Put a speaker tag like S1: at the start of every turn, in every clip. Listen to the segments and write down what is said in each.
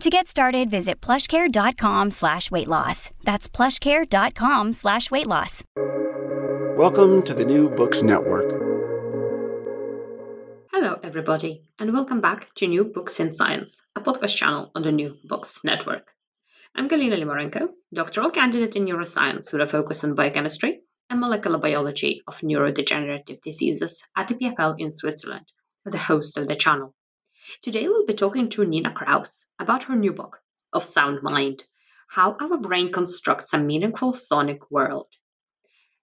S1: To get started, visit plushcare.com slash weight loss. That's plushcare.com slash weight loss.
S2: Welcome to the New Books Network.
S3: Hello, everybody, and welcome back to New Books in Science, a podcast channel on the New Books Network. I'm Galina Limorenko, doctoral candidate in neuroscience with a focus on biochemistry and molecular biology of neurodegenerative diseases at the EPFL in Switzerland, the host of the channel. Today we'll be talking to Nina Kraus about her new book, Of Sound Mind How Our Brain Constructs a Meaningful Sonic World.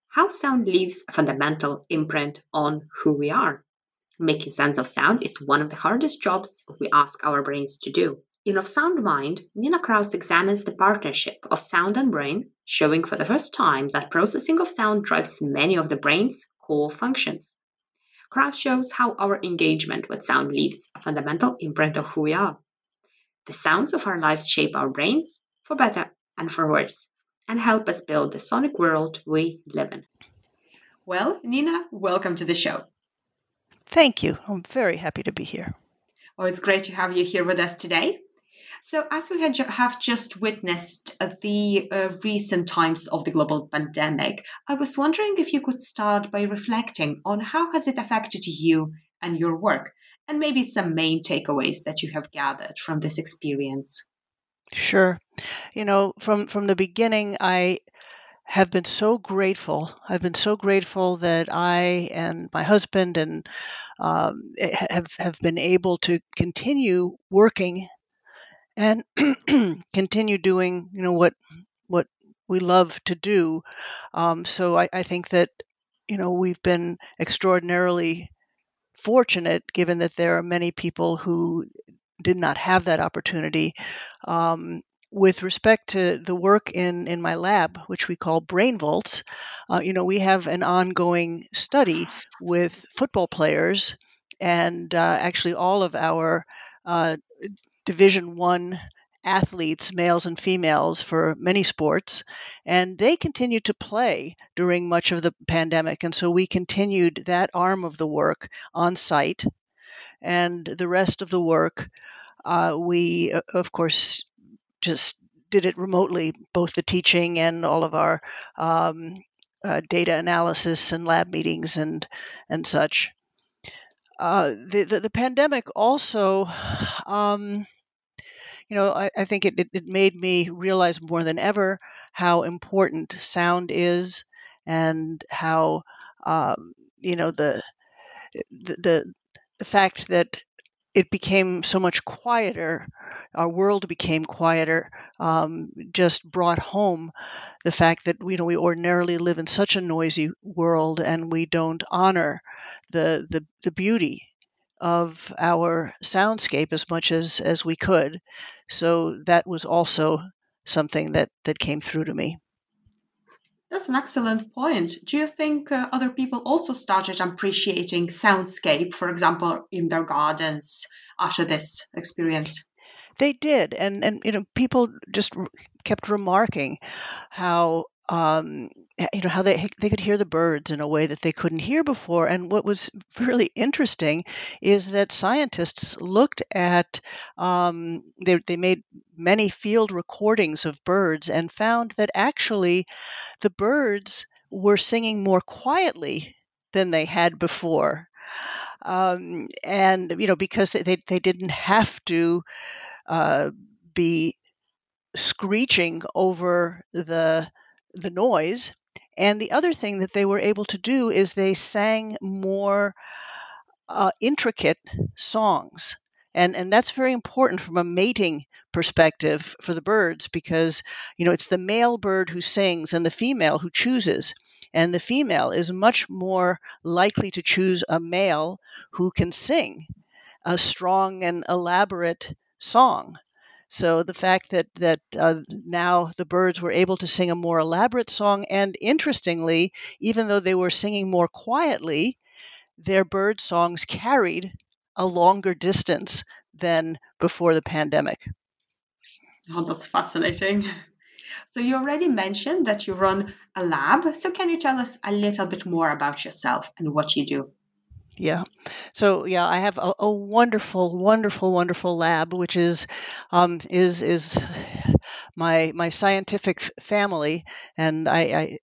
S3: How sound leaves a fundamental imprint on who we are. Making sense of sound is one of the hardest jobs we ask our brains to do. In Of Sound Mind, Nina Kraus examines the partnership of sound and brain, showing for the first time that processing of sound drives many of the brain's core functions. Kraus shows how our engagement with sound leaves a fundamental imprint of who we are. The sounds of our lives shape our brains, for better and for worse, and help us build the sonic world we live in. Well, Nina, welcome to the show.
S4: Thank you. I'm very happy to be here.
S3: Oh, it's great to have you here with us today. So, as we have just witnessed uh, the uh, recent times of the global pandemic, I was wondering if you could start by reflecting on how has it affected you and your work, and maybe some main takeaways that you have gathered from this experience.
S4: Sure. You know, from from the beginning, I have been so grateful. I've been so grateful that I and my husband and um, have have been able to continue working and continue doing you know what what we love to do. Um, so I, I think that you know we've been extraordinarily fortunate, given that there are many people who did not have that opportunity. Um, with respect to the work in, in my lab, which we call Brainvolts, uh, you know, we have an ongoing study with football players, and uh, actually all of our uh, Division One athletes, males and females, for many sports, and they continued to play during much of the pandemic. And so we continued that arm of the work on site, and the rest of the work uh, we, uh, of course, just did it remotely, both the teaching and all of our um, uh, data analysis and lab meetings and and such. Uh, the, the, the pandemic also um, you know, I, I think it, it, it made me realize more than ever how important sound is and how, um, you know, the, the, the, the fact that it became so much quieter, our world became quieter, um, just brought home the fact that you know we ordinarily live in such a noisy world and we don't honor the the, the beauty of our soundscape as much as as we could. So that was also something that that came through to me.
S3: That's an excellent point. Do you think uh, other people also started appreciating soundscape, for example, in their gardens after this experience?
S4: They did, and and you know, people just kept remarking how um, you know how they they could hear the birds in a way that they couldn't hear before. And what was really interesting is that scientists looked at um, they they made many field recordings of birds and found that actually the birds were singing more quietly than they had before. Um, and you know because they they didn't have to uh, be screeching over the the noise. And the other thing that they were able to do is they sang more uh, intricate songs. And, and that's very important from a mating perspective for the birds because you know it's the male bird who sings and the female who chooses. And the female is much more likely to choose a male who can sing a strong and elaborate song. So the fact that that uh, now the birds were able to sing a more elaborate song, and interestingly, even though they were singing more quietly, their bird songs carried a longer distance than before the pandemic.
S3: Oh, that's fascinating. So you already mentioned that you run a lab. So can you tell us a little bit more about yourself and what you do?
S4: Yeah. So yeah, I have a, a wonderful, wonderful, wonderful lab, which is um, is is my my scientific family, and I, I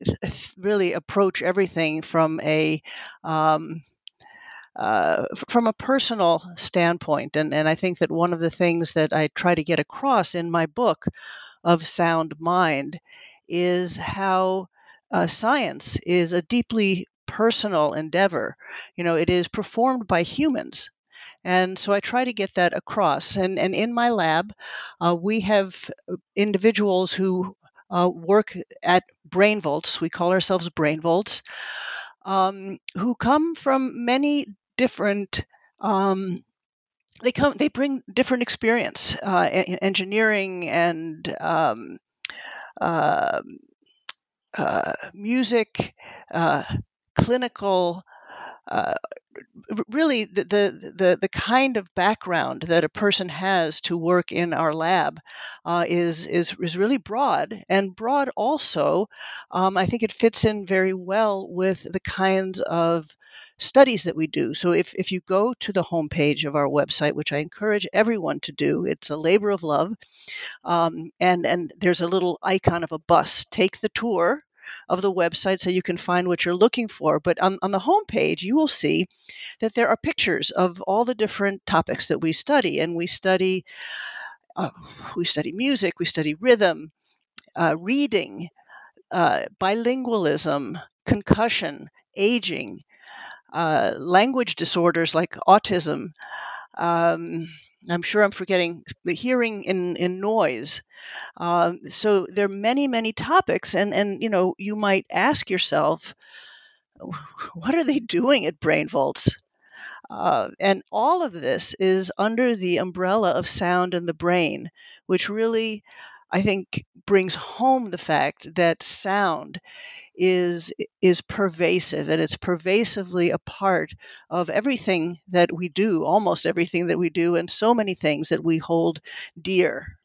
S4: really approach everything from a um, uh, from a personal standpoint, and and I think that one of the things that I try to get across in my book of sound mind is how uh, science is a deeply personal endeavor. You know, it is performed by humans. And so I try to get that across. And, and in my lab, uh, we have individuals who uh, work at Brainvolts. We call ourselves Brainvolts, um, who come from many different. Um, they come. They bring different experience, uh, in engineering and um, uh, uh, music, uh, clinical uh, really the, the, the kind of background that a person has to work in our lab uh, is is is really broad. And broad also um, I think it fits in very well with the kinds of studies that we do. So if, if you go to the homepage of our website which I encourage everyone to do it's a labor of love um, and and there's a little icon of a bus. Take the tour of the website so you can find what you're looking for. But on, on the homepage, you will see that there are pictures of all the different topics that we study. And we study uh, we study music, we study rhythm, uh, reading, uh, bilingualism, concussion, aging, uh, language disorders like autism. Um, I'm sure I'm forgetting hearing in, in noise. Um, so there are many, many topics, and and you know you might ask yourself, what are they doing at Brainvolts? Uh, and all of this is under the umbrella of sound and the brain, which really, I think, brings home the fact that sound is is pervasive and it's pervasively a part of everything that we do almost everything that we do and so many things that we hold dear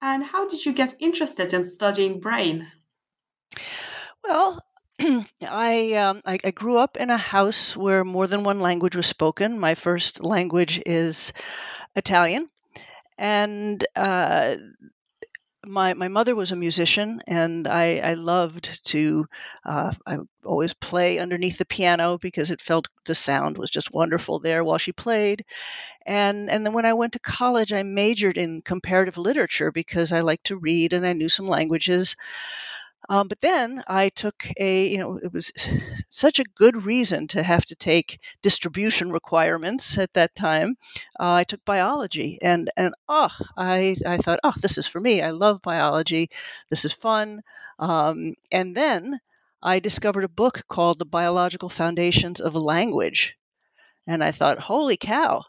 S3: and how did you get interested in studying brain
S4: well I, um, I, I grew up in a house where more than one language was spoken. My first language is Italian, and uh, my my mother was a musician, and I, I loved to. Uh, I always play underneath the piano because it felt the sound was just wonderful there while she played. And and then when I went to college, I majored in comparative literature because I liked to read and I knew some languages. Um, but then I took a, you know, it was such a good reason to have to take distribution requirements at that time. Uh, I took biology, and and oh, I I thought, oh, this is for me. I love biology. This is fun. Um, and then I discovered a book called The Biological Foundations of Language, and I thought, holy cow!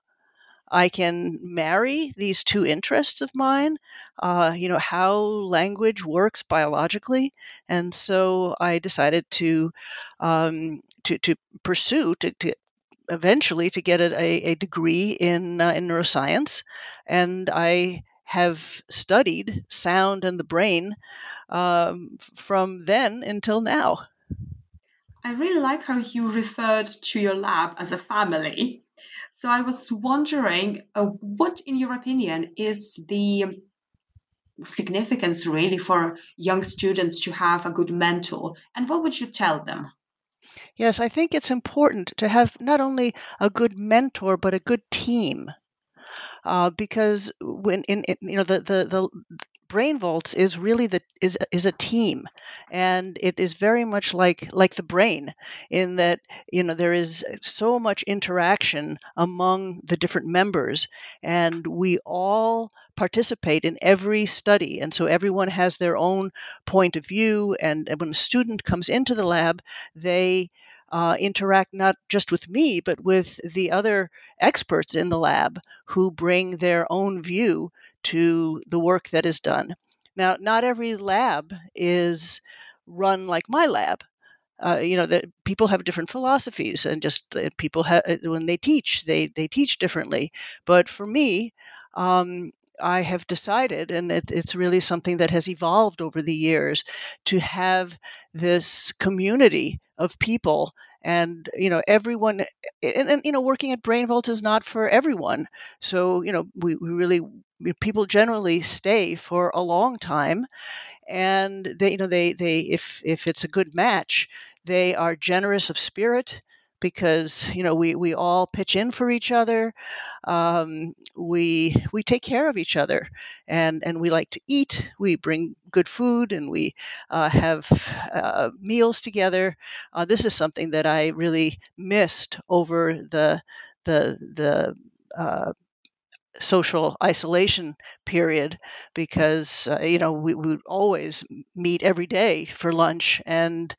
S4: I can marry these two interests of mine, uh, you know, how language works biologically. And so I decided to, um, to, to pursue, to, to eventually to get a, a degree in, uh, in neuroscience. And I have studied sound and the brain um, from then until now.
S3: I really like how you referred to your lab as a family. So I was wondering, uh, what, in your opinion, is the significance really for young students to have a good mentor, and what would you tell them?
S4: Yes, I think it's important to have not only a good mentor but a good team. Uh, because when in, in you know the, the the Brainvolts is really the is is a team. And it is very much like like the brain in that you know there is so much interaction among the different members and we all participate in every study. And so everyone has their own point of view and, and when a student comes into the lab they uh, interact not just with me, but with the other experts in the lab who bring their own view to the work that is done. Now, not every lab is run like my lab. Uh, you know that people have different philosophies and just uh, people have uh, when they teach they they teach differently but for me um, I have decided, and it, it's really something that has evolved over the years, to have this community of people and you know everyone eh, eh, and, and, you know working at Brainvolt is not for everyone. So you know we, we really people generally stay for a long time and they you know they they if if it's a good match they are generous of spirit because you know we we all pitch in for each other. Um, we we take care of each other, and and we like to eat. We bring good food, and we uh, have uh, meals together. Uh, this is something that I really missed over the the the uh, social isolation period because uh, you know we would always meet every day for lunch and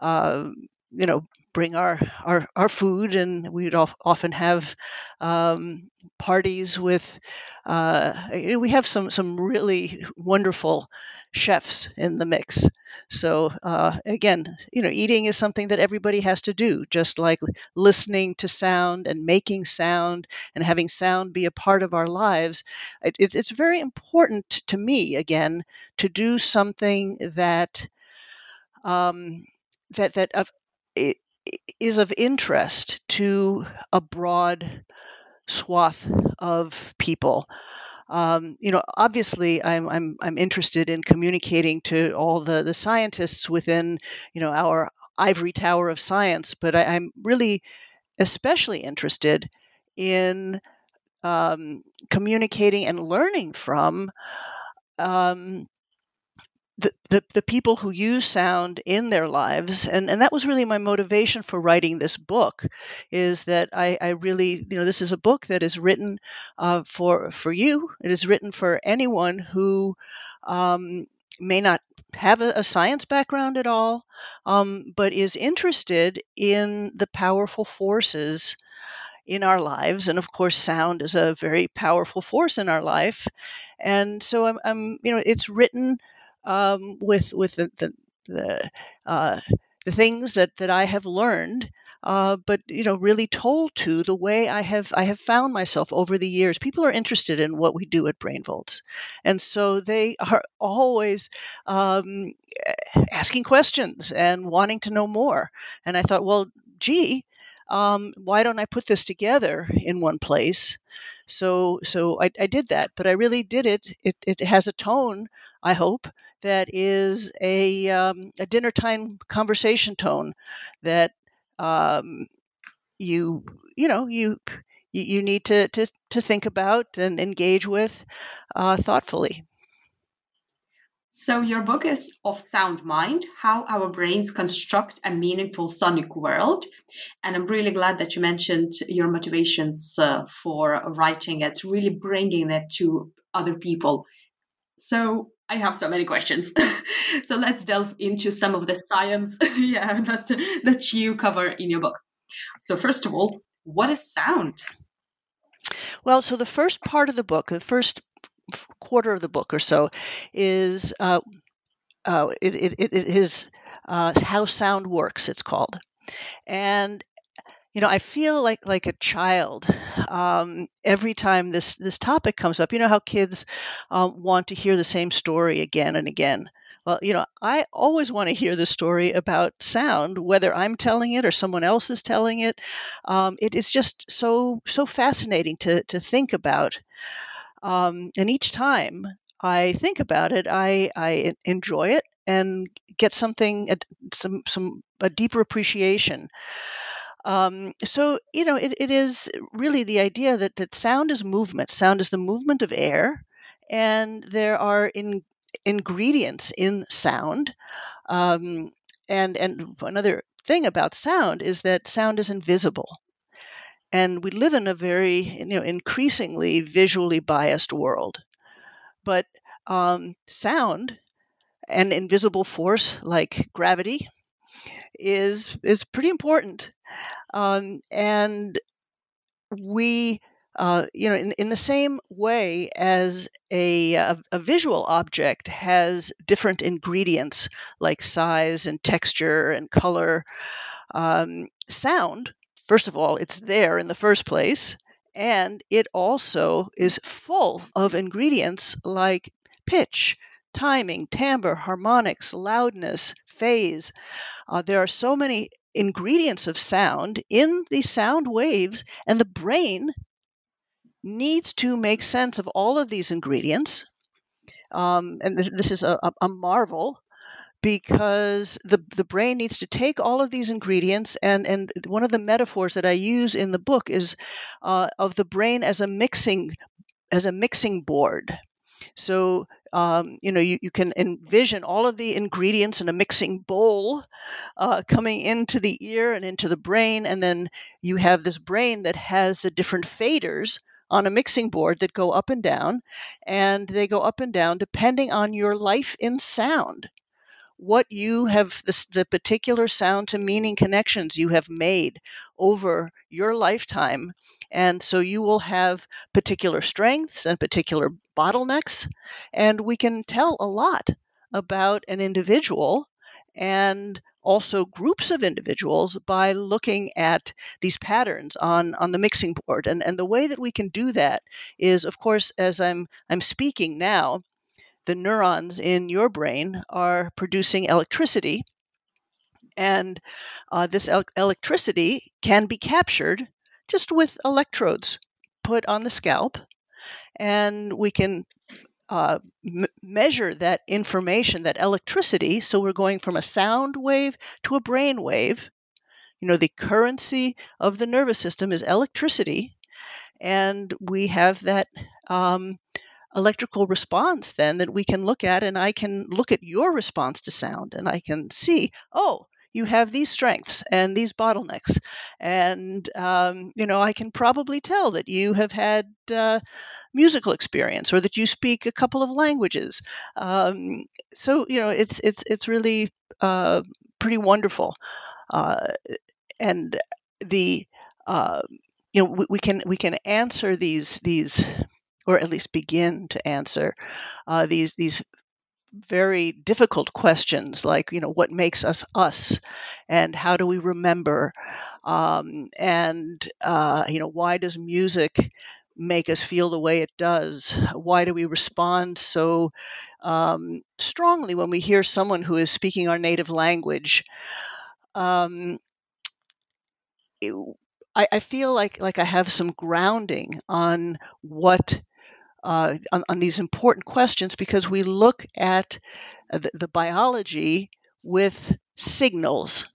S4: uh, you know bring our our, our food, and we'd often have um, parties with. Uh, we have some some really wonderful chefs in the mix. So uh, again, you know, eating is something that everybody has to do, just like listening to sound and making sound and having sound be a part of our lives. It, it's it's very important to me again to do something that. Um, that that of, it, is of interest to a broad swath of people. Um, you know, obviously, I'm, I'm I'm interested in communicating to all the the scientists within you know our ivory tower of science, but I, am really especially interested in um, communicating and learning from um, the, the, people who use sound in their lives and, and that was really my motivation for writing this book is that I, I really you know this is a book that is written uh, for for you. It is written for anyone who um, may not have a, a, science background at all um, but is interested in the powerful forces in our lives. And of course sound is a very powerful force in our life. And so i'm, I'm you know it's written um, with with the the the, uh, the, things that, that I have learned, uh, but you know, really told to the way I have I have found myself over the years. People are interested in what we do at Brainvolts, and so they are always um, asking questions and wanting to know more. And I thought, well, gee, um, why don't I put this together in one place? So, so I, I did that, but I really did it. It, it has a tone, I hope, that is a, um, a dinner time conversation tone that um, you you know you you need to, to, to think about and engage with uh, thoughtfully.
S3: So, your book is Of Sound Mind How Our Brains Construct a Meaningful Sonic World. And I'm really glad that you mentioned your motivations uh, for writing it, really bringing it to other people. So, I have so many questions. so let's delve into some of the science yeah, that, that you cover in your book. So, first of all, what is sound?
S4: Well, so the first part of the book, the first quarter of the book or so, is uh, uh, it, it, it is uh, how sound works. It's called, and you know, I feel like like a child um, every time this this topic comes up. You know how kids um, want to hear the same story again and again. Well, you know, I always want to hear the story about sound, whether I'm telling it or someone else is telling it. Um, it is just so so fascinating to to think about. Um, and each time I think about it, I I enjoy it and get something some some a deeper appreciation. Um, so you know, it, it is really the idea that that sound is movement. Sound is the movement of air, and there are in ingredients in sound. Um, and and another thing about sound is that sound is invisible. And we live in a very, you know, increasingly visually biased world. But um, sound, an invisible force like gravity, is is pretty important. Um, and we uh, you know, in, in the same way as a, a, a, visual object has different ingredients like size and texture and color, um, sound, first of all, it's there in the first place. And it also is full of ingredients like pitch, timing, timbre, harmonics, loudness, phase. Uh, there are so many ingredients of sound in the sound waves, and the brain needs to make sense of all of these ingredients. Um, and th- this is a, a, marvel because the, the brain needs to take all of these ingredients and, and one of the metaphors that I use in the book is uh, of the brain as a mixing as a mixing board. So um, you know you, you can envision all of the ingredients in a mixing bowl uh, coming into the ear and into the brain, and then you have this brain that has the different faders on a mixing board that go up and down, and they go up and down depending on your life in sound. What you have, the, the particular sound to meaning connections you have made over your lifetime. And so you will have particular strengths and particular bottlenecks. And we can tell a lot about an individual and also groups of individuals by looking at these patterns on, on the mixing board. And, and the way that we can do that is, of course, as I'm, I'm speaking now, the neurons in your brain are producing electricity. And uh, this el- electricity can be captured just with electrodes put on the scalp. And we can uh, m- measure that information, that electricity. So we're going from a sound wave to a brain wave. You know, the currency of the nervous system is electricity, and we have that um, electrical response then that we can look at, and I can look at your response to sound, and I can see, oh, you have these strengths and these bottlenecks. And, um, you know, I can probably tell that you have had uh, musical experience or that you speak a couple of languages. Um, so, you know, it's, it's, it's really uh, pretty wonderful. Uh, and the, uh, you know, we, we, can, we can answer these, these, or at least begin to answer uh, these, these very difficult questions like you know what makes us us and how do we remember? Um, and uh, you know why does music make us feel the way it does? Why do we respond so um, strongly when we hear someone who is speaking our native language? Um, it, I, I feel like like I have some grounding on what uh, on, on, these important questions because we look at the, the biology with signals.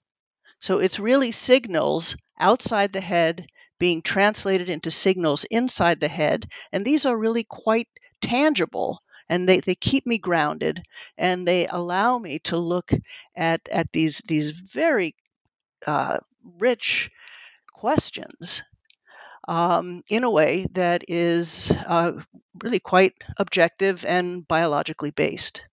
S4: So it's really signals outside the head being translated into signals inside the head. And these are really quite tangible and they, they keep me grounded and they allow me to look at, at these, these very uh, rich questions um, in a way that is uh, really quite objective and biologically based.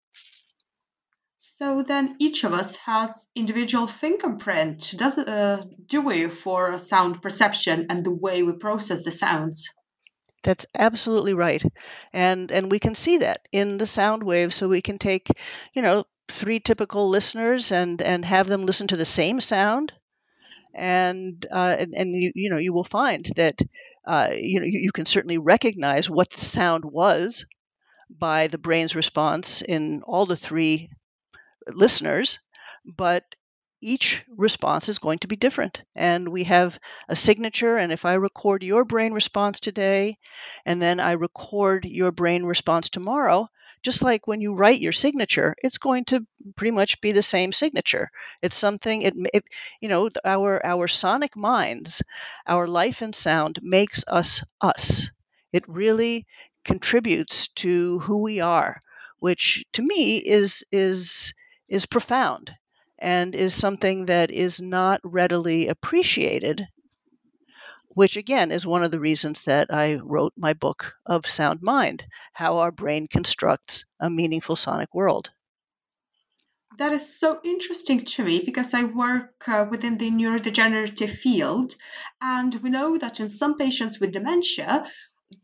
S3: So then each of us has individual fingerprint, does uh, do we, for sound perception and the way we process the sounds?
S4: That's absolutely right. And and we can see that in the sound waves so we can take, you know, three typical listeners and and have them listen to the same sound and uh, and, and you you know you will find that uh, you know you, you can certainly recognize what the sound was by the brain's response in all the three listeners, but each response is going to be different. And we have a signature. And if I record your brain response today, and then I record your brain response tomorrow, just like when you write your signature, it's going to pretty much be the same signature. It's something it, it you know our our sonic minds, our life and sound makes us us. It really contributes to who we are, which to me is is is profound and is something that is not readily appreciated which again is one of the reasons that I wrote my book of Sound Mind How Our Brain Constructs a Meaningful Sonic World.
S3: That is so interesting to me because I work uh, within the neurodegenerative field, and we know that in some patients with dementia,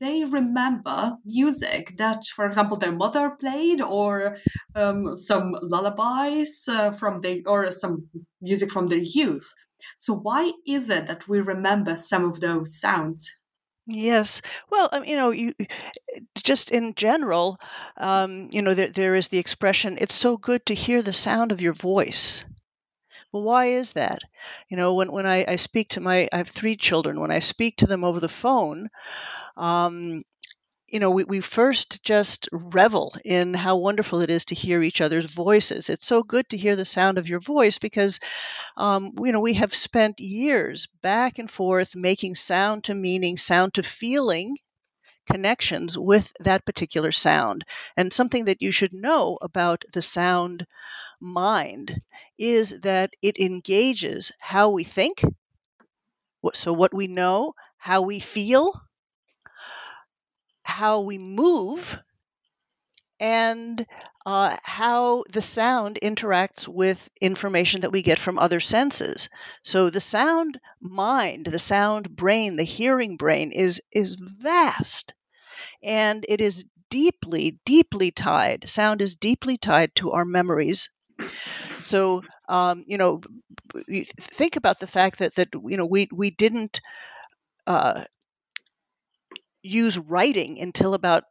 S3: they remember music that, for example, their mother played, or um, some lullabies uh, from their, or some music from their youth. So, why is it that we remember some of those sounds?
S4: Yes. Well, um, you know, you just in general, um, you know, there, there is the expression, it's so good to hear the sound of your voice. Well, why is that? You know, when, when I, I speak to my, I have three children, when I speak to them over the phone, um, you know, we, we first just revel in how wonderful it is to hear each other's voices. It's so good to hear the sound of your voice because, um, you know, we have spent years back and forth making sound to meaning, sound to feeling connections with that particular sound. And something that you should know about the sound mind is that it engages how we think, so what we know, how we feel, how we move and uh, how the sound interacts with information that we get from other senses. So the sound mind, the sound brain, the hearing brain is is vast, and it is deeply, deeply tied. Sound is deeply tied to our memories. So um, you know, think about the fact that that you know we we didn't. Uh, use writing until about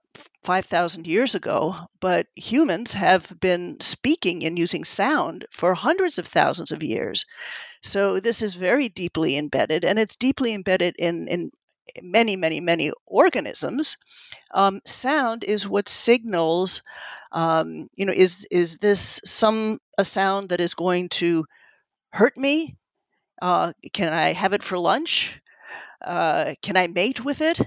S4: 5,000 years ago, but humans have been speaking and using sound for hundreds of thousands of years. So this is very deeply embedded, and it's deeply embedded in, in many, many, many organisms. Um, sound is what signals, um, you know, is is this some a sound that is going to hurt me? Uh, can I have it for lunch? Uh, can I mate with it?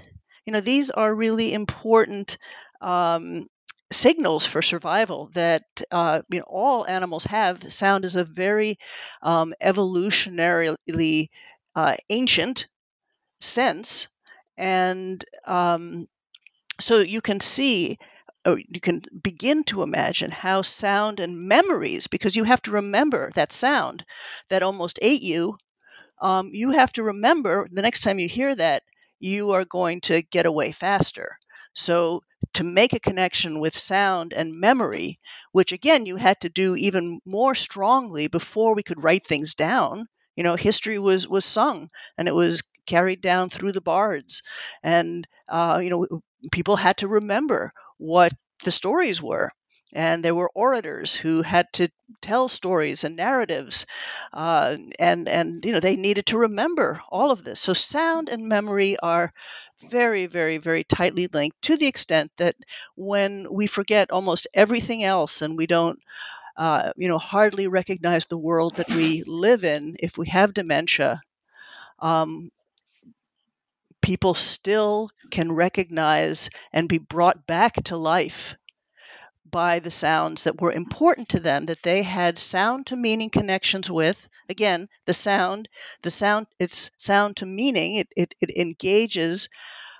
S4: you know, these are really important um, signals for survival that uh, you know all animals have. Sound is a very um, evolutionarily uh, ancient sense, and um, so you can see. Or you can begin to imagine how sound and memories, because you have to remember that sound that almost ate you. Um, you have to remember the next time you hear that you are going to get away faster. So, to make a connection with sound and memory, which again you had to do even more strongly before we could write things down. You know, history was was sung and it was carried down through the bards, and uh, you know people had to remember what the stories were and there were orators who had to tell stories and narratives uh, and and you know they needed to remember all of this. So sound and memory are very very very tightly linked to the extent that when we forget almost everything else and we don't uh, you know hardly recognize the world that we live in if we have dementia um, people still can recognize and be brought back to life by the sounds that were important to them that they had sound to meaning connections with. Again the sound the sound it's sound to meaning. It, it, it engages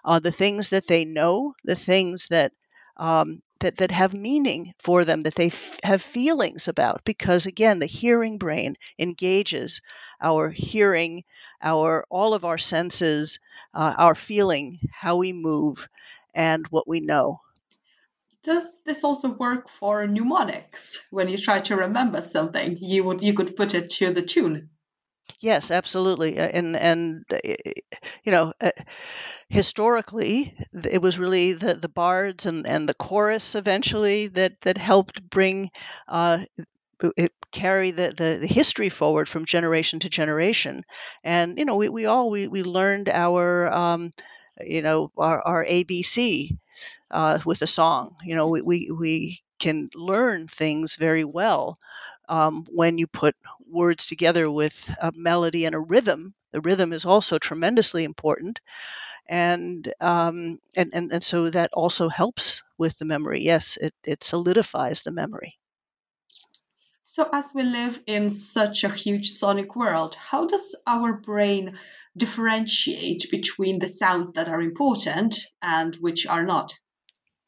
S4: uh, the things that they know the things that um, that, that have meaning for them that they f- have feelings about because again the hearing brain engages our hearing our all of our senses uh, our feeling how we move and what we know
S3: does this also work for mnemonics? When you try to remember something, you would you could put it to the tune.
S4: Yes, absolutely. And and uh, you know, uh, historically, it was really the, the bards and, and the chorus eventually that that helped bring uh, it carry the, the, the history forward from generation to generation. And you know, we, we all we, we learned our um, you know our, our ABC uh, with a song. You know, we, we we can learn things very well um, when you put words together with a melody and a rhythm. The rhythm is also tremendously important, and um, and, and and so that also helps with the memory. Yes, it it solidifies the memory.
S3: So, as we live in such a huge sonic world, how does our brain differentiate between the sounds that are important and which are not?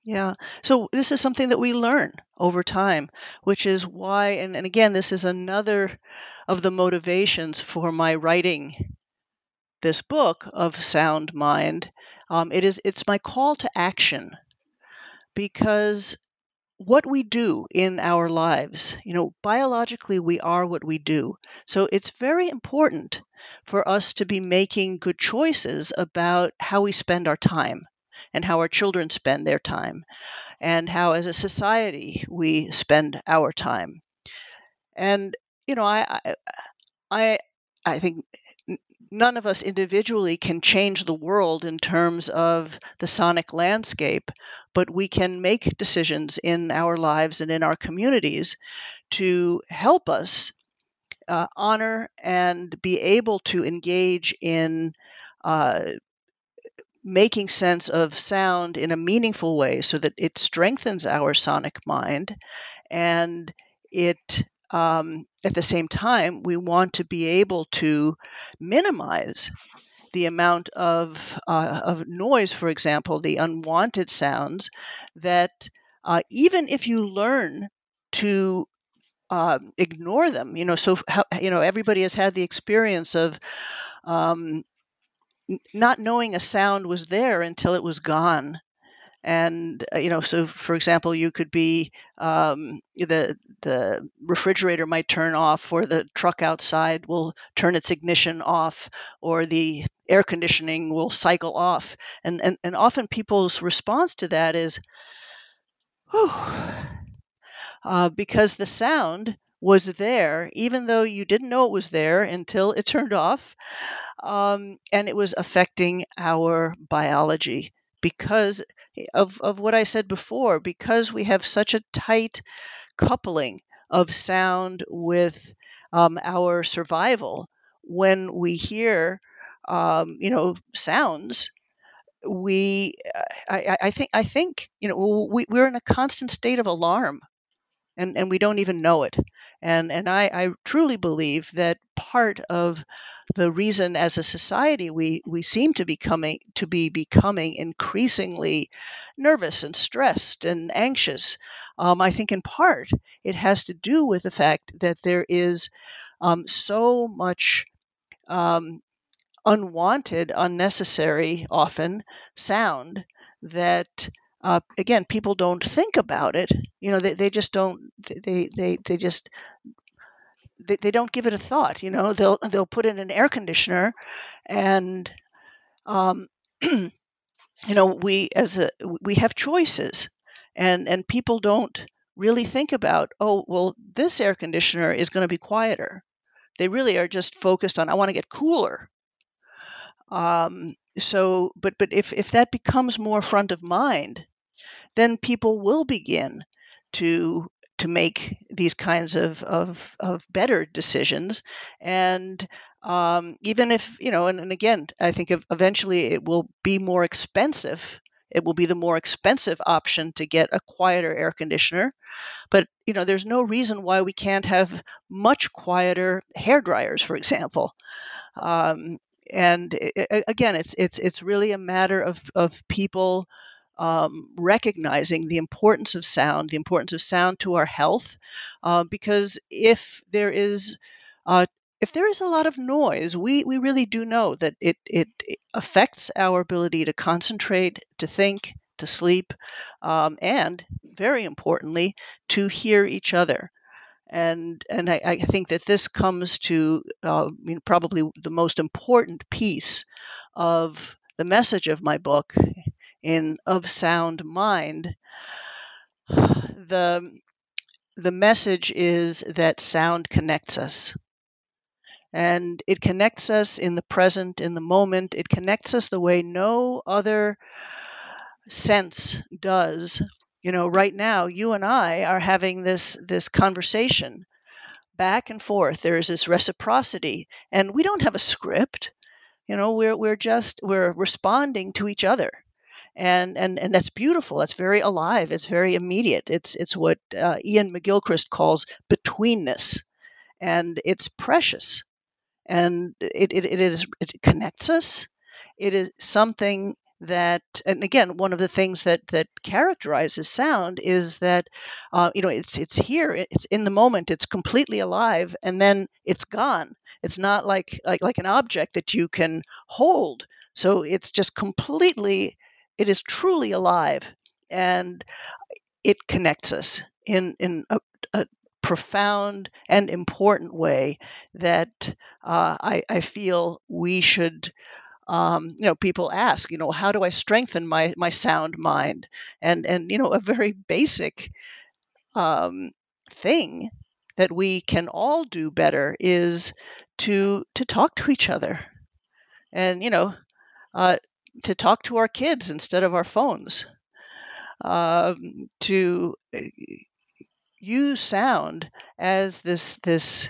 S4: Yeah. So this is something that we learn over time, which is why, and, and again, this is another of the motivations for my writing this book of Sound Mind. Um, it is it's my call to action because what we do in our lives, you know, biologically we are what we do. So it's very important for us to be making good choices about how we spend our time and how our children spend their time, and how, as a society, we spend our time. And you know, I, I, I think none of us individually can change the world in terms of the sonic landscape, but we can make decisions in our lives and in our communities to help us uh, honor and be able to engage in uh, making sense of sound in a meaningful way so that it strengthens our sonic mind and it um, at the same time we want to be able to minimize the amount of uh, of noise for example the unwanted sounds that uh, even if you learn to uh, ignore them you know so how, you know everybody has had the experience of um, not knowing a sound was there until it was gone. And uh, you know so for example you could be um, the the refrigerator might turn off or the truck outside will turn its ignition off or the air conditioning will cycle off. And and, and often people's response to that is uh, because the sound was there, even though you didn't know it was there until it turned off. Um, and it was affecting our biology because of, of what I said before, because we have such a tight coupling of sound with um, our survival. When we hear, um, you know, sounds, we, uh, I, I think, I think, you know, we, we're in a constant state of alarm and, and we don't even know it. And, and I, I truly believe that part of the reason as a society we, we seem to, becoming, to be becoming increasingly nervous and stressed and anxious, um, I think in part it has to do with the fact that there is um, so much um, unwanted, unnecessary, often sound that uh, again, people don't think about it. You know, they, they just don't. They they they just they, they don't give it a thought. You know, they'll they'll put in an air conditioner, and um, you know, we as a we have choices, and and people don't really think about. Oh, well, this air conditioner is going to be quieter. They really are just focused on. I want to get cooler. Um, so, but but if if that becomes more front of mind, then people will begin to to make these kinds of of, of better decisions. And um, even if you know and, and again i think eventually it will be more expensive it will be the more expensive option to get a quieter air conditioner. But you know there's no reason why we can't have much quieter hair dryers for example. Um, and it, again it's it's it's really a matter of of people um, recognizing the importance of sound, the importance of sound to our health, uh, because if there is uh, if there is a lot of noise, we, we really do know that it, it, affects our ability to concentrate, to think, to sleep, um, and very importantly, to hear each other. and and I, I think that this comes to uh, I mean, probably the most important piece of the message of my book in of sound mind the the message is that sound connects us. And it connects us in the present in the moment. It connects us the way no other sense does. You know right now you and i are having this this conversation back and forth. There is this reciprocity and we don't have a script. You know we're we're just we're responding to each other and and and that's beautiful that's very alive it's very immediate it's it's what uh, iain mcgilchrist calls betweenness and it's precious and it, it, it is it connects us it is something that and again one of the things that that characterizes sound is that uh, you know it's it's here it's in the moment it's completely alive and then it's gone. It's not like like like an object that you can hold so it's just completely it is truly alive and it connects us in in a, a profound and important way that uh, I, I feel we should um, you know, people ask, you know, how do I strengthen my my sound mind? And and you know, a very basic um, thing that we can all do better is to to talk to each other, and you know, uh, to talk to our kids instead of our phones, um, to uh, use sound as this this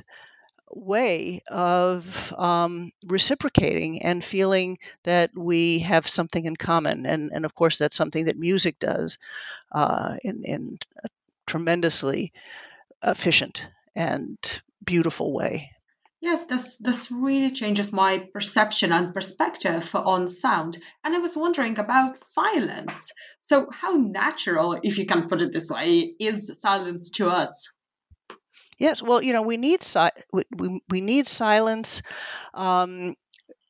S4: way of um, reciprocating and feeling that we have something in common. And, and of course, that's something that music does uh, in, in a tremendously efficient and beautiful way.
S3: Yes, this this really changes my perception and perspective on sound. And I was wondering about silence. So, how natural, if you can put it this way, is silence to us?
S4: Yes, well, you know, we need si- we, we need silence, um,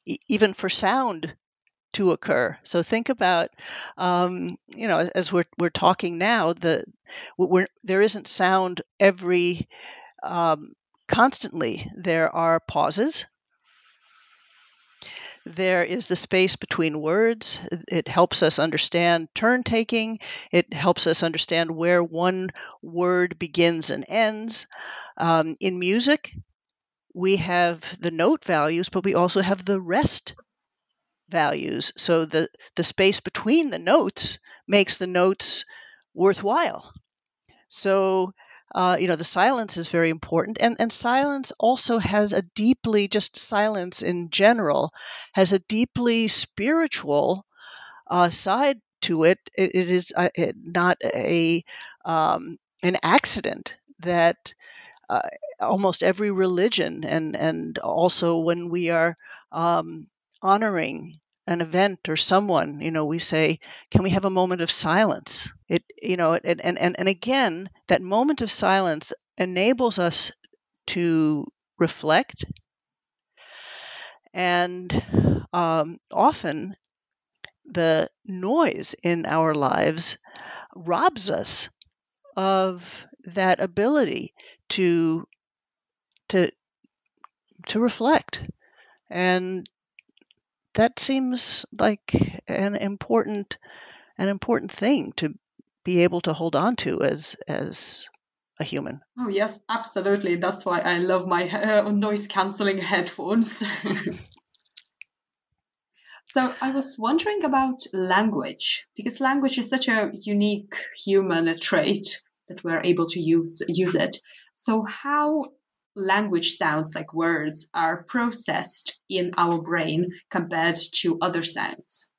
S4: e- even for sound to occur. So think about, um, you know, as we're we're talking now, the we're, there isn't sound every um, constantly. There are pauses there is the space between words. It helps us understand turn taking. It helps us understand where one word begins and ends. Um, in music, we have the note values, but we also have the rest values. So the, the space between the notes makes the notes worthwhile. So uh, you know the silence is very important and and silence also has a deeply just silence in general has a deeply spiritual uh, side to it. It, it is uh, it, not a um, an accident that uh, almost every religion and and also when we are um, honoring an event or someone, you know, we say, can we have a moment of silence? It, you know, and, and, and again, that moment of silence enables us to reflect. And um, often the noise in our lives robs us of that ability to to to reflect and that seems like an important an important thing to be able to hold on to as as a human.
S3: Oh yes, absolutely. That's why I love my uh, noise cancelling headphones. so I was wondering about language because language is such a unique human trait that we're able to use use it. So how language sounds like words are processed in our brain compared to other sounds?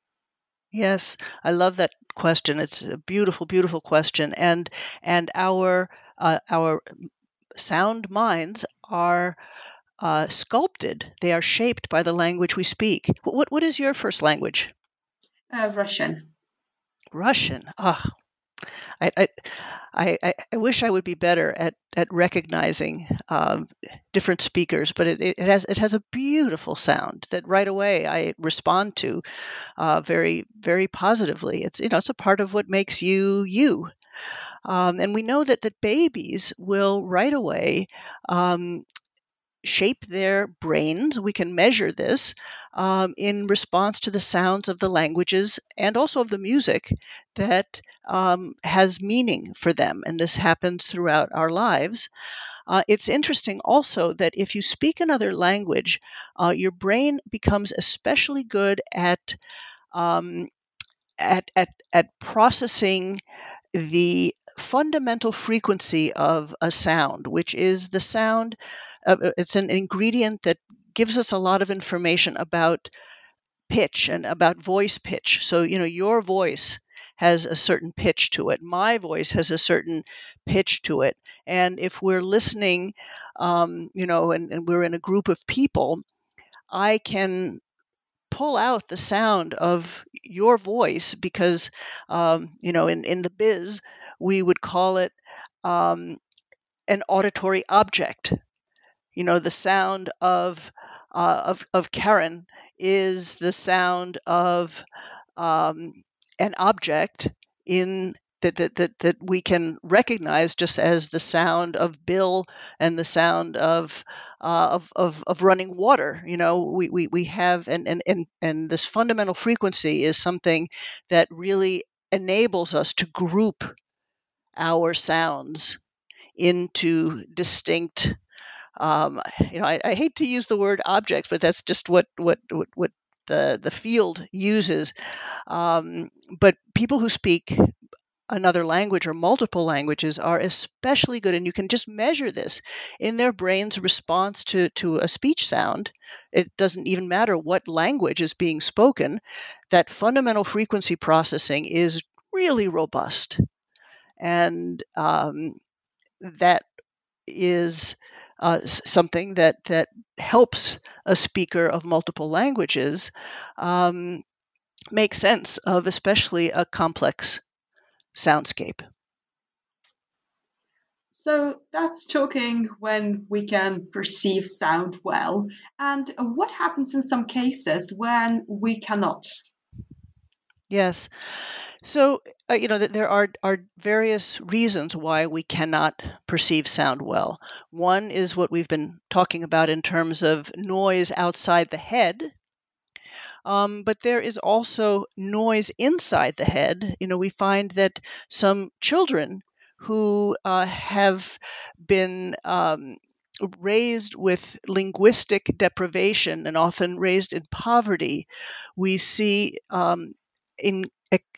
S4: Yes, I love that question. It's a beautiful, beautiful question, and and our uh, our sound minds are uh, sculpted. They are shaped by the language we speak. What what is your first language?
S3: Uh, Russian.
S4: Russian. Ah, I, I, I, I wish I would be better at, at recognizing um, different speakers, but it, it has it has a beautiful sound that right away I respond to uh, very very positively. It's you know it's a part of what makes you you, Um, and we know that, that babies will right away um, shape their brains. We can measure this um, in response to the sounds of the languages and also of the music that um, has meaning for them. And this happens throughout our lives. Uh, it's interesting also that if you speak another language, uh, your brain becomes especially good at um, at, at, at processing the fundamental frequency of a sound, which is the sound. Uh, it's an ingredient that gives us a lot of information about pitch and about voice pitch. So, you know, your voice has a certain pitch to it. My voice has a certain pitch to it. And if we're listening, um, you know, and, and we're in a group of people, I can pull out the sound of your voice because, um, you know, in, in the biz, we would call it um, an auditory object. You know, the sound of, uh, of, of Karen is the sound of um, an object in that, that, that, that we can recognize just as the sound of Bill and the sound of uh, of, of, of running water. You know, we, we, we have and, and, and, and this fundamental frequency is something that really enables us to group our sounds into distinct um, you know I, I, hate to use the word objects but that's just what what what, what the the field uses um, but people who speak another language or multiple languages are especially good and you can just measure this in their brain's response to, to a speech sound. It doesn't even matter what language is being spoken that fundamental frequency processing is really robust. And um, that is uh, something that that helps a speaker of multiple languages um, make sense of especially a complex soundscape.
S3: So that's talking when we can perceive sound well. And what happens in some cases when we cannot?
S4: Yes. So, uh, you know, there are, are various reasons why we cannot perceive sound well. One is what we've been talking about in terms of noise outside the head, um, but there is also noise inside the head. You know, we find that some children who uh, have been um, raised with linguistic deprivation and often raised in poverty, we see um, in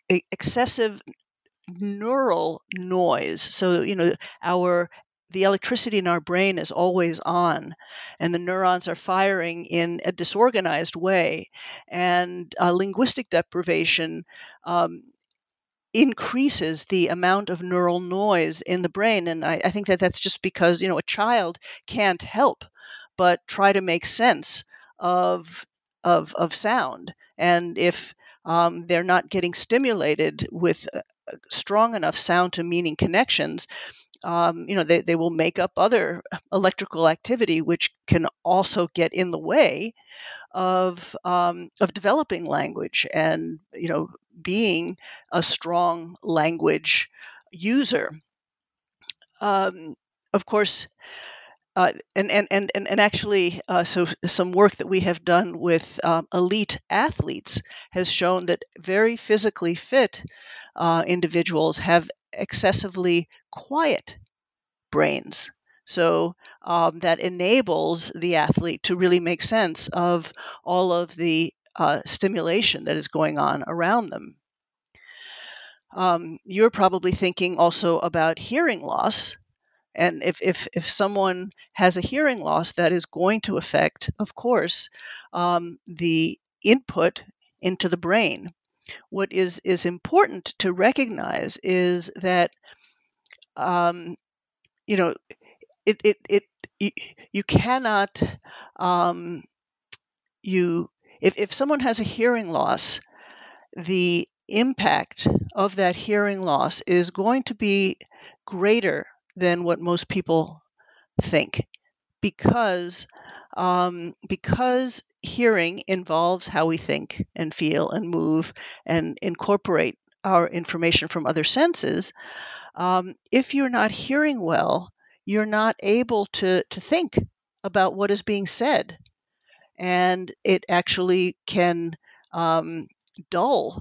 S4: excessive neural noise. So, you know, our the electricity in our brain is always on and the neurons are firing in a disorganized way and uh, linguistic deprivation um, increases the amount of neural noise in the brain and I, I think that that's just because you know a child can't help but try to make sense of of of sound and if um, they're not getting stimulated with uh, strong enough sound to meaning connections um, you know, they, they will make up other electrical activity which can also get in the way of um, of developing language and you know being a strong language user. Um, of course, uh, and, and, and, and actually, uh, so some work that we have done with um, elite athletes has shown that very physically fit uh, individuals have excessively quiet brains. So um, that enables the athlete to really make sense of all of the uh, stimulation that is going on around them. Um, you're probably thinking also about hearing loss. And if, if, if someone has a hearing loss, that is going to affect, of course, um, the input into the brain what is is important to recognize is that um, you know it it it you, you cannot um, you if if someone has a hearing loss the impact of that hearing loss is going to be greater than what most people think because um, because hearing involves how we think and feel and move and incorporate our information from other senses, um, if you're not hearing well, you're not able to, to think about what is being said. And it actually can um, dull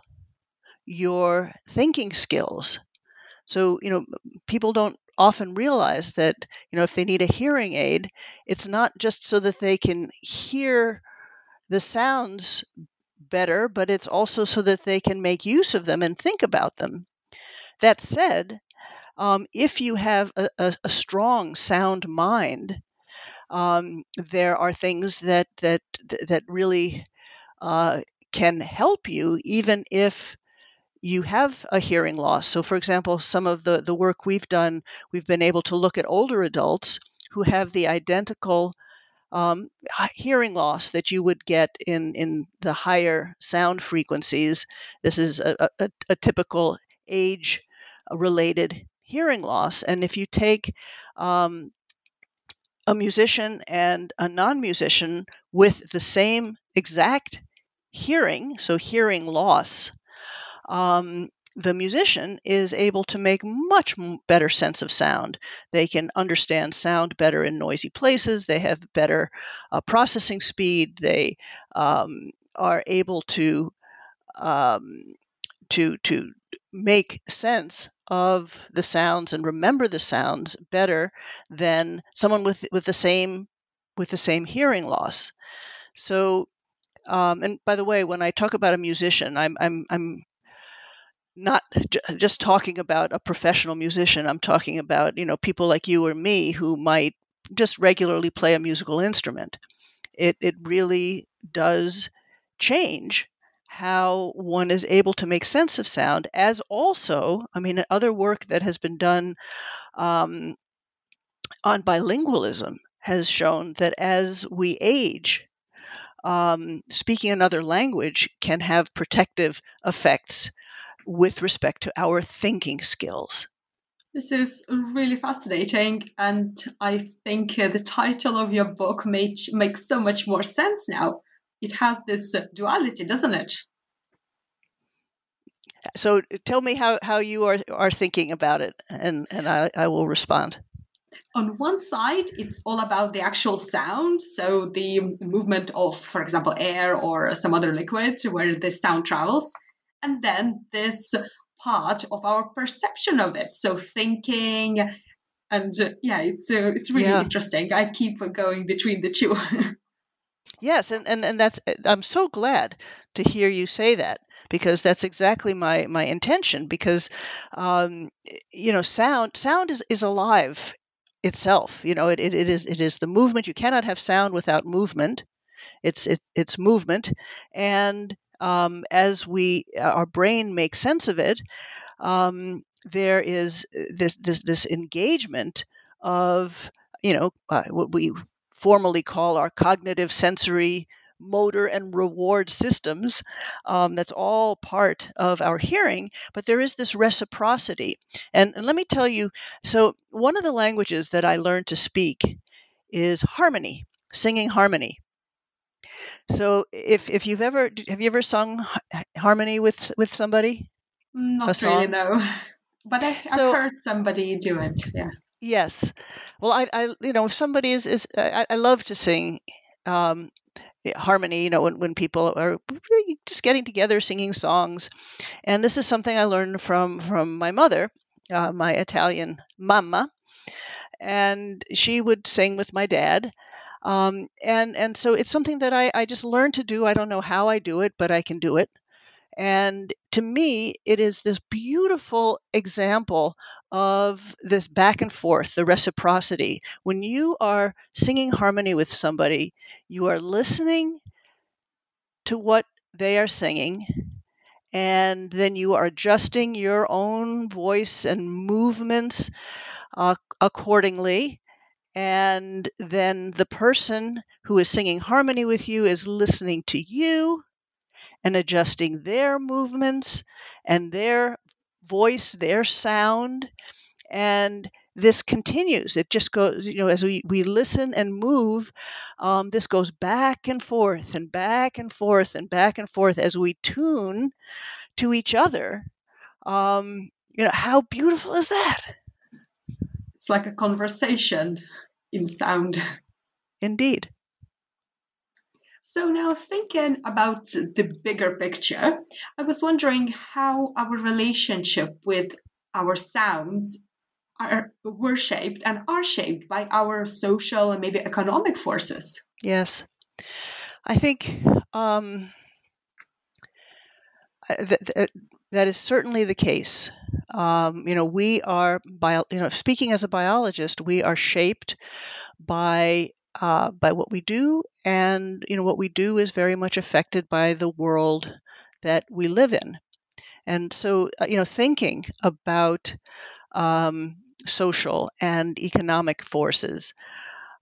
S4: your thinking skills. So, you know, people don't often realize that, you know, if they need a hearing aid, it's not just so that they can hear the sounds better, but it's also so that they can make use of them and think about them. That said, um, if you have a, a, a, strong, sound mind, um, there are things that that that really uh, can help you, even if you have a hearing loss. So, for example, some of the, the work we've done, we've been able to look at older adults who have the identical um, hearing loss that you would get in, in the higher sound frequencies. This is a, a, a typical age related hearing loss. And if you take um, a musician and a non musician with the same exact hearing, so hearing loss, um, the musician is able to make much better sense of sound. They can understand sound better in noisy places. They have better uh, processing speed. They um, are able to um, to to make sense of the sounds and remember the sounds better than someone with with the same with the same hearing loss. So, um, and by the way, when I talk about a musician, I'm I'm I'm not j- just talking about a professional musician. I'm talking about you know people like you or me who might just regularly play a musical instrument. It it really does change how one is able to make sense of sound, as also, I mean, other work that has been done um, on bilingualism has shown that as we age, um, speaking another language can have protective effects with respect to our thinking skills.
S3: This is really fascinating, and I think uh, the title of your book makes makes so much more sense now. It has this duality, doesn't it?
S4: So tell me how, how you are, are thinking about it, and, and I, I will respond.
S3: On one side, it's all about the actual sound, so the movement of, for example, air or some other liquid where the sound travels and then this part of our perception of it. So thinking and uh, yeah it's uh, it's really yeah. interesting. I keep going between the two.
S4: Yes and, and and that's uh, i'm so glad to hear you say that because that's exactly my my intention because um, you know sound sound is is alive itself. You know it, it, it is it is the movement. You cannot have sound without movement. It's it's it's movement. And um, as we uh, our brain makes sense of it, um, there is uh, this this this engagement of you know uh, what we formally call our cognitive sensory motor and reward systems. Um, that's all part of our hearing, but there is this reciprocity. And, and let me tell you so, one of the languages that I learned to speak is harmony, singing harmony. So if if you've ever have you ever sung harmony with with somebody?
S3: Not really, no. But I, have heard somebody do it. Yeah.
S4: Yes. Well, I, I you know, if somebody is is I, I love to sing um, harmony. You know, when when people are just getting together singing songs, and this is something I learned from from my mother, uh, my Italian mamma, and she would sing with my dad um, and and so it's something that I, I just learned to do. I don't know how I do it, but I can do it. And to me, it is this beautiful example of this back and forth, the reciprocity. When you are singing harmony with somebody, you are listening to what they are singing, and then you are adjusting your own voice and movements uh, accordingly and then the person who is singing harmony with you is listening to you and adjusting their movements and their voice, their sound. And this continues. It just goes, you know, as we, we listen and move, um, this goes back and forth and back and forth and back and forth as we tune to each other Um, you know, how beautiful is that?
S3: It's like a conversation in sound.
S4: Indeed.
S3: So, now thinking about the bigger picture, I was wondering how our relationship with our sounds are were shaped and are shaped by our social and maybe economic forces.
S4: Yes. I think um, that is certainly the case. Um, you know, we are bio, you know, speaking as a biologist, we are shaped by uh, by what we do, and you know, what we do is very much affected by the world that we live in. And so, uh, you know, thinking about um, social and economic forces.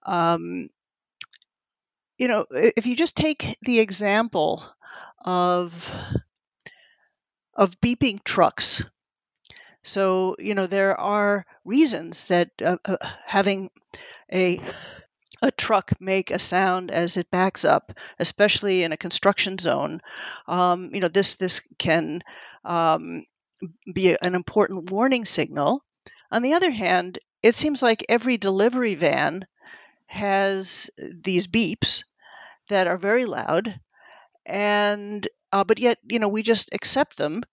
S4: Um, you know, if you just take the example of of beeping trucks. So, you know, there are reasons that uh, uh, having a a truck make a sound as it backs up, especially in a construction zone. Um, you know, this this can um, be an important warning signal. On the other hand, it seems like every delivery van has these beeps that are very loud, and uh, but yet you know we just accept them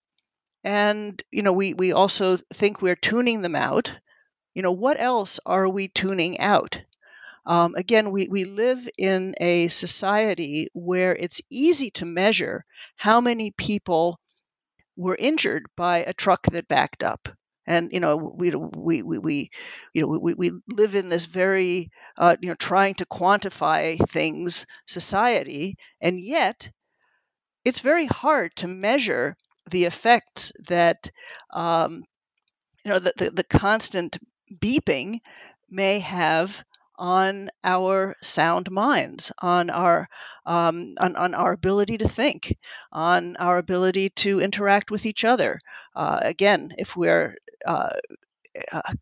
S4: and you know we we also think we're tuning them out. You know what else are we tuning out? Um, again we, we live in a society where it's easy to measure how many people were injured by a truck that backed up. And you know we we we, we you know we, we live in this very uh, you know trying to quantify things society and yet it's very hard to measure the effects that um, you know the, the, the constant beeping may have on our sound minds, on our um, on, on, our ability to think, on our ability to interact with each other. Uh, again, if we're uh, uh,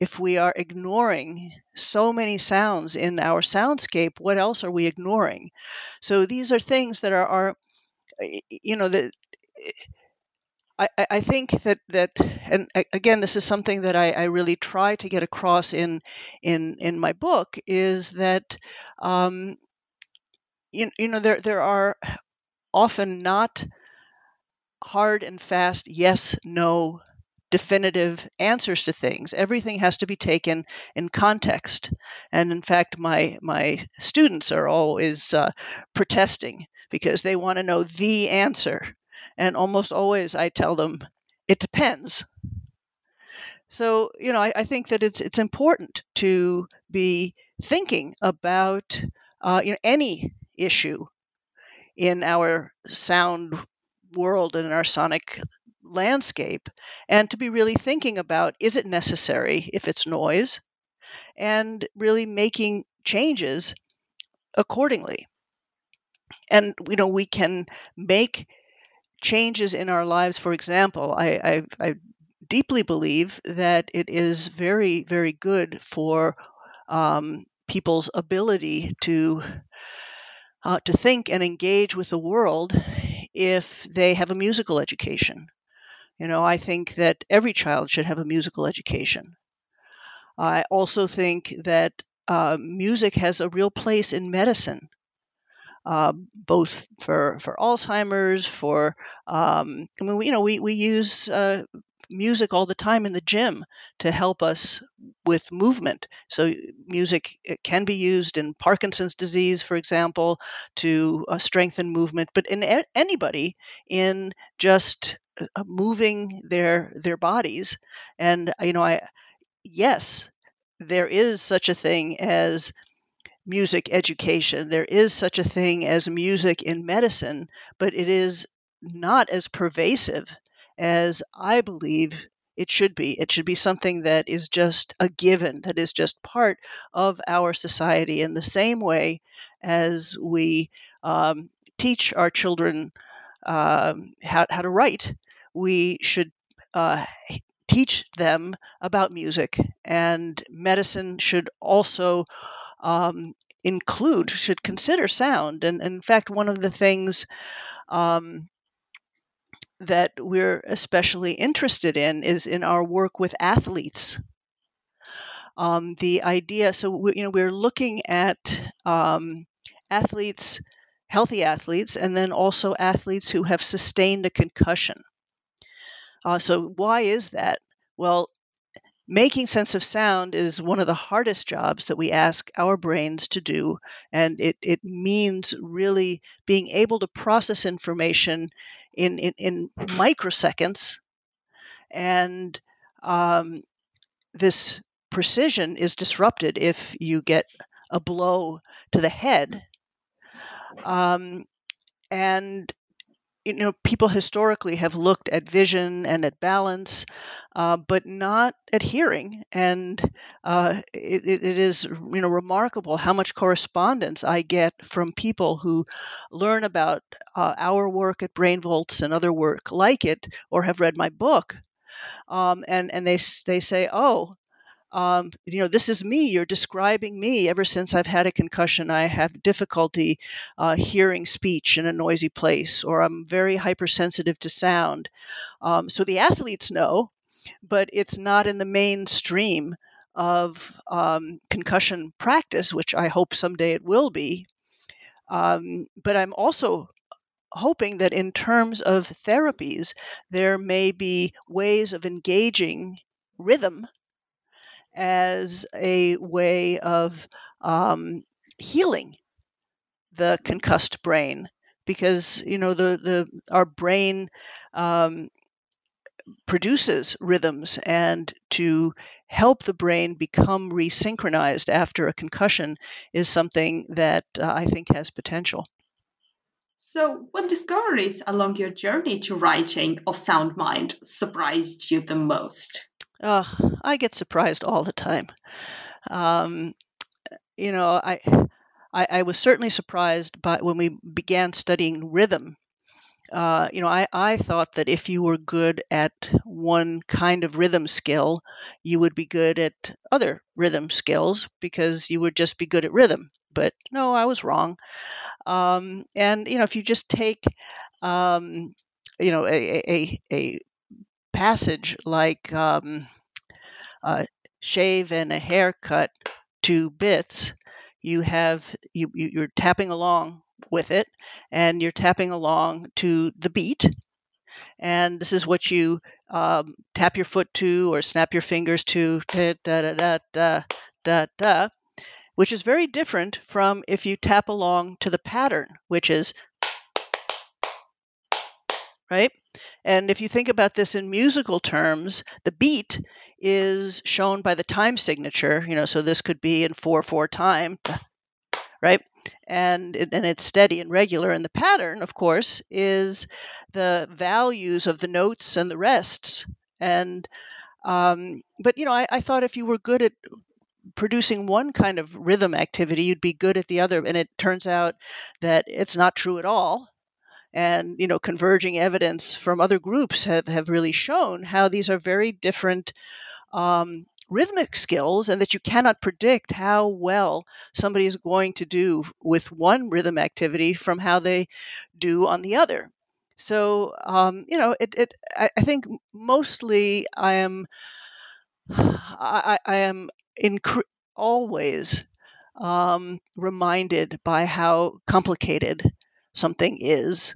S4: if we are ignoring so many sounds in our soundscape, what else are we ignoring? So these are things that are, are you know, the I, I think that that and again this is something that I, I really try to get across in in in my book is that um, you, you know there there are often not hard and fast yes no definitive answers to things. Everything has to be taken in context. And in fact my my students are always uh, protesting because they want to know the answer. And almost always I tell them, it depends. So, you know, I, I think that it's it's important to be thinking about uh, you know any issue in our sound world and in our sonic landscape and to be really thinking about is it necessary if it's noise and really making changes accordingly and you know we can make changes in our lives. For example, I, I, I deeply believe that it is very, very good for um, people's ability to uh, to think and engage with the world if they have a musical education. You know, I think that every child should have a musical education. I also think that uh, music has a real place in medicine uh, both for for Alzheimer's, for um, I mean, we, you know, we we use uh, music all the time in the gym to help us with movement. So music can be used in Parkinson's disease, for example, to uh, strengthen movement, but in a- anybody in just Uh, uh, moving their their bodies. And uh, you know, I yes, there is such a thing as music education. There is such a thing as music in medicine, but it is not as pervasive as I believe it should be. It should be something that is just a given, that is just part of our society in the same way as we um, teach our children um, how, how to write. We should uh, teach them about music, and medicine should also um, include, should consider sound. And, and, in fact, one of the things um, that we're especially interested in is in our work with athletes. Um, the idea, so we, you know, we're looking at um, athletes, healthy athletes, and then also athletes who have sustained a concussion. Uh, so why is that? Well, making sense of sound is one of the hardest jobs that we ask our brains to do. And it, it means really being able to process information in, in, in microseconds. And um, this precision is disrupted if you get a blow to the head. Um, and you know, people historically have looked at vision and at balance, uh, but not at hearing. And uh, it, it is, you know, remarkable how much correspondence I get from people who learn about uh, our work at BrainVolts and other work like it, or have read my book, um, and and they they say, oh, um, you know, this is me. You're describing me. Ever since I've had a concussion, I have difficulty uh, hearing speech in a noisy place, or I'm very hypersensitive to sound. Um, so the athletes know, but it's not in the mainstream of um, concussion practice, which I hope someday it will be. Um, but I'm also hoping that in terms of therapies, there may be ways of engaging rhythm as a way of um, healing the concussed brain because you know the the our brain um, produces rhythms and to help the brain become resynchronized after a concussion is something that uh, I think has potential.
S3: So, what discoveries along your journey to writing of Sound Mind surprised you the most?
S4: Uh, I get surprised all the time. Um, you know, I, I, I was certainly surprised by when we began studying rhythm. Uh, you know, I, I thought that if you were good at one kind of rhythm skill, you would be good at other rhythm skills because you would just be good at rhythm. But no, I was wrong. Um, and you know, if you just take, um, you know, a, a, a passage like um, uh, shave and a haircut two bits, you have you, you're tapping along with it, and you're tapping along to the beat. And this is what you um, tap your foot to or snap your fingers to, da da da da da da, which is very different from if you tap along to the pattern, which is right? And if you think about this in musical terms, the beat is shown by the time signature, you know, so this could be in 4 4 time, right? And and it's steady and regular and the pattern, of course, is the values of the notes and the rests. And um, but you know, I, I thought if you were good at producing one kind of rhythm activity, you'd be good at the other. And it turns out that it's not true at all and you know converging evidence from other groups have, have really shown how these are very different um, rhythmic skills and that you cannot predict how well somebody is going to do with one rhythm activity from how they do on the other. So um, you know it, it I, I, think mostly i am i, I am incre- always um, reminded by how complicated something is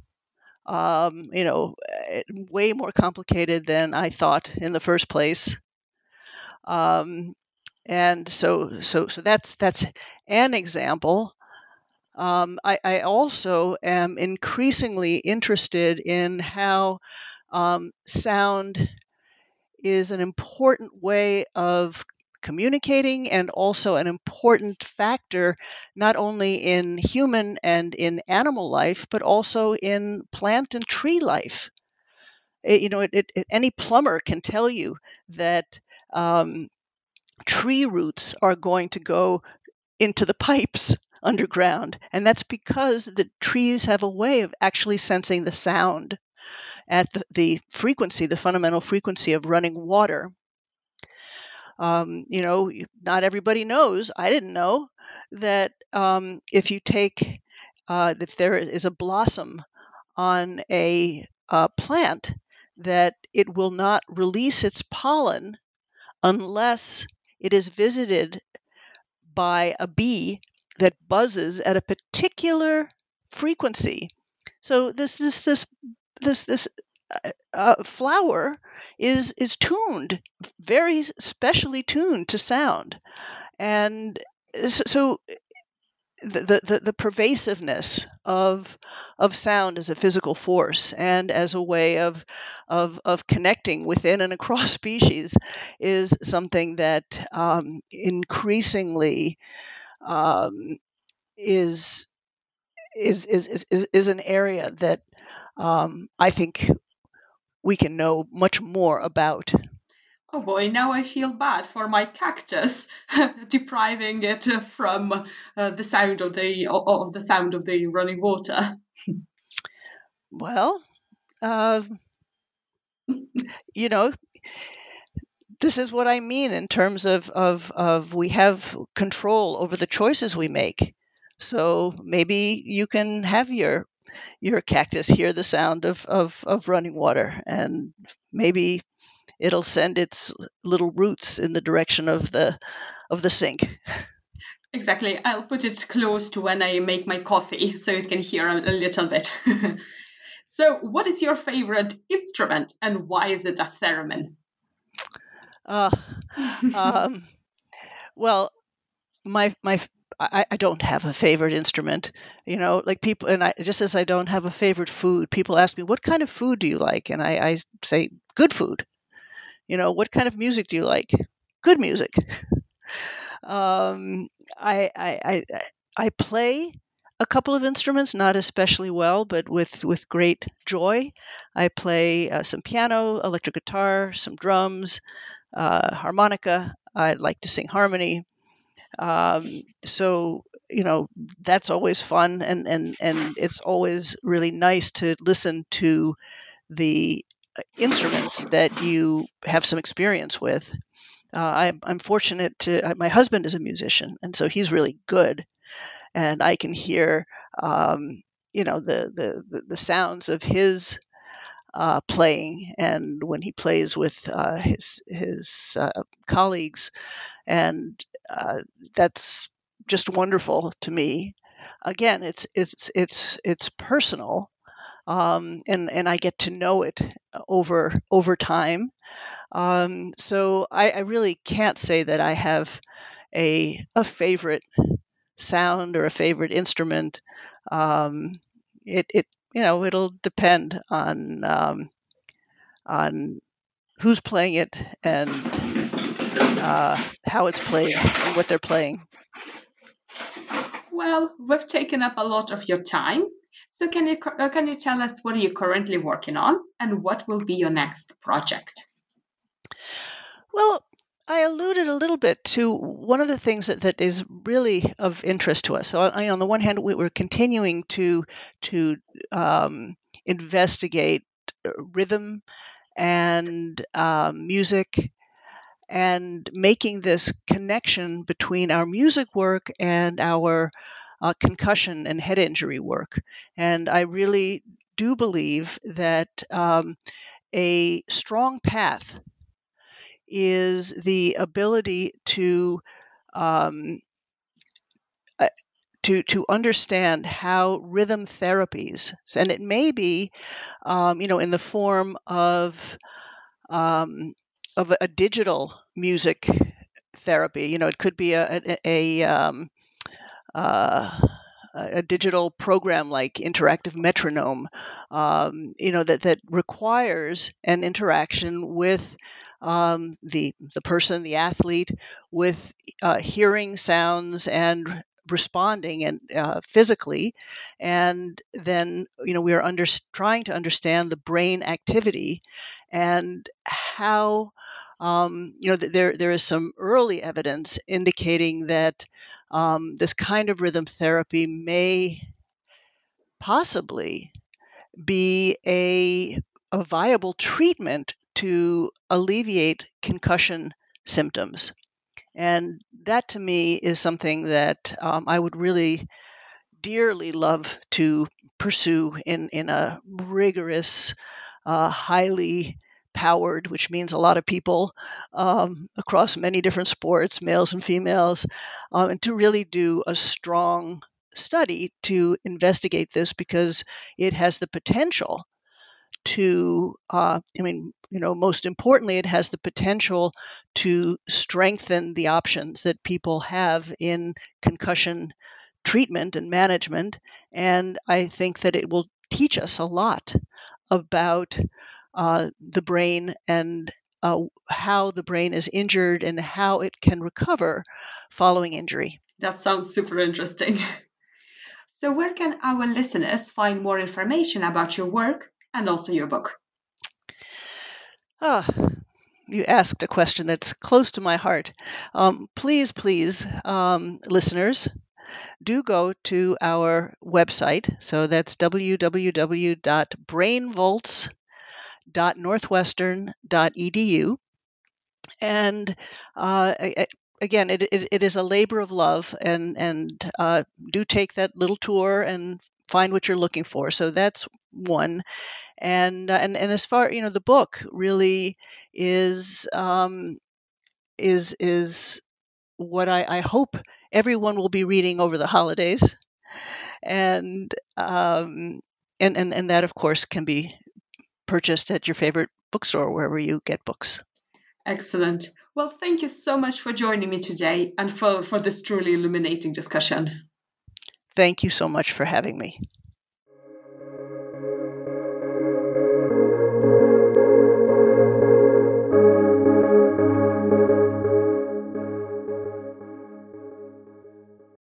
S4: um, you know, eh, way more complicated than I thought in the first place. Um, and so, so, so that's that's an example. Um, I, I, also am increasingly interested in how um, sound is an important way of communicating and also an important factor not only in human and in animal life, but also in plant and tree life. It, you know, it, it, any plumber can tell you that um, tree roots are going to go into the pipes underground, and that's because the trees have a way of actually sensing the sound at the, the frequency, the fundamental frequency of running water. Um, you know, not everybody knows. I didn't know that um, if you take, uh, if there is a blossom on a uh, plant that it will not release its pollen unless it is visited by a bee that buzzes at a particular frequency. So this this this this this uh, uh, flower is is tuned very specially tuned to sound, and so the, the, the pervasiveness of of sound as a physical force and as a way of of of connecting within and across species is something that um, increasingly um, is, is is is is an area that um, I think we can know much more about
S3: oh boy, now I feel bad for my cactus, depriving it from uh, the sound of the of the sound of the running water.
S4: well, uh, you know, this is what I mean in terms of, of of we have control over the choices we make. So maybe you can have your your cactus hear the sound of, of, of running water and maybe it'll send its little roots in the direction of the of the sink.
S3: Exactly. I'll put it close to when I make my coffee so it can hear a, a little bit. so, what is your favorite instrument and why is it a theremin?
S4: Uh, um, well, my my I, I, don't have a favorite instrument. You know, like people, and I just as I don't have a favorite food, people ask me, "What kind of food do you like?" And I, I say, "Good food." You know, what kind of music do you like? Good music. um, I, I, I, I play a couple of instruments, not especially well, but with, with great joy. I play uh, some piano, electric guitar, some drums, uh, harmonica. I like to sing harmony. Um, so you know that's always fun, and and and it's always really nice to listen to the instruments that you have some experience with. Uh, I, I'm fortunate to, my husband is a musician, and so he's really good. And I can hear, um, you know, the, the, the sounds of his uh, playing and when he plays with uh, his, his uh, colleagues. And uh, that's just wonderful to me. Again, it's, it's, it's, it's personal um, and and I get to know it uh, over over time. Um, so I, I, really can't say that I have a a favorite sound or a favorite instrument. Um, it it you know it'll depend on um, on who's playing it and uh, how it's played and what they're playing.
S3: Well, we've taken up a lot of your time. So can you uh, can you tell us what are you currently working on and what will be your next project?
S4: Well, I alluded a little bit to one of the things that, that is really of interest to us. So, I, on the one hand, we, are continuing to to um, investigate uh, rhythm and um, music and making this connection between our music work and our uh, concussion and head injury work. And I really do believe that um, a strong path is the ability to um, uh, to to understand how rhythm therapies, and it may be, um, you know, in the form of um, of a digital music therapy. You know, it could be a, a, a um, uh, a digital program like interactive metronome, um, you know, that, that requires an interaction with um, the the person, the athlete, with uh, hearing sounds and responding and uh, physically, and then you know we are under, trying to understand the brain activity and how um, you know there there is some early evidence indicating that um, this kind of rhythm therapy may possibly be a, a viable treatment to alleviate concussion symptoms. And that to me is something that um, I would really dearly love to pursue in, in a rigorous, uh, highly powered, which means a lot of people um, across many different sports, males and females, um, and to really do a strong study to investigate this because it has the potential to, uh, I mean, you know, most importantly, it has the potential to strengthen the options that people have in concussion treatment and management. And I think that it will teach us a lot about uh, the brain and uh, how the brain is injured and how it can recover following injury.
S3: That sounds super interesting. So, where can our listeners find more information about your work and also your book?
S4: Ah, you asked a question that's close to my heart. Um, please, please, um, listeners, do go to our website. So that's www.brainvolts.northwestern.edu. And uh, again, it, it, it is a labor of love, and and uh, do take that little tour and find what you're looking for. So that's one, and uh, and and as far you know, the book really is um, is is what I, I hope everyone will be reading over the holidays, and um, and and and that of course can be purchased at your favorite bookstore wherever you get books.
S3: Excellent. Well, thank you so much for joining me today and for, for this truly illuminating discussion.
S4: Thank you so much for having me.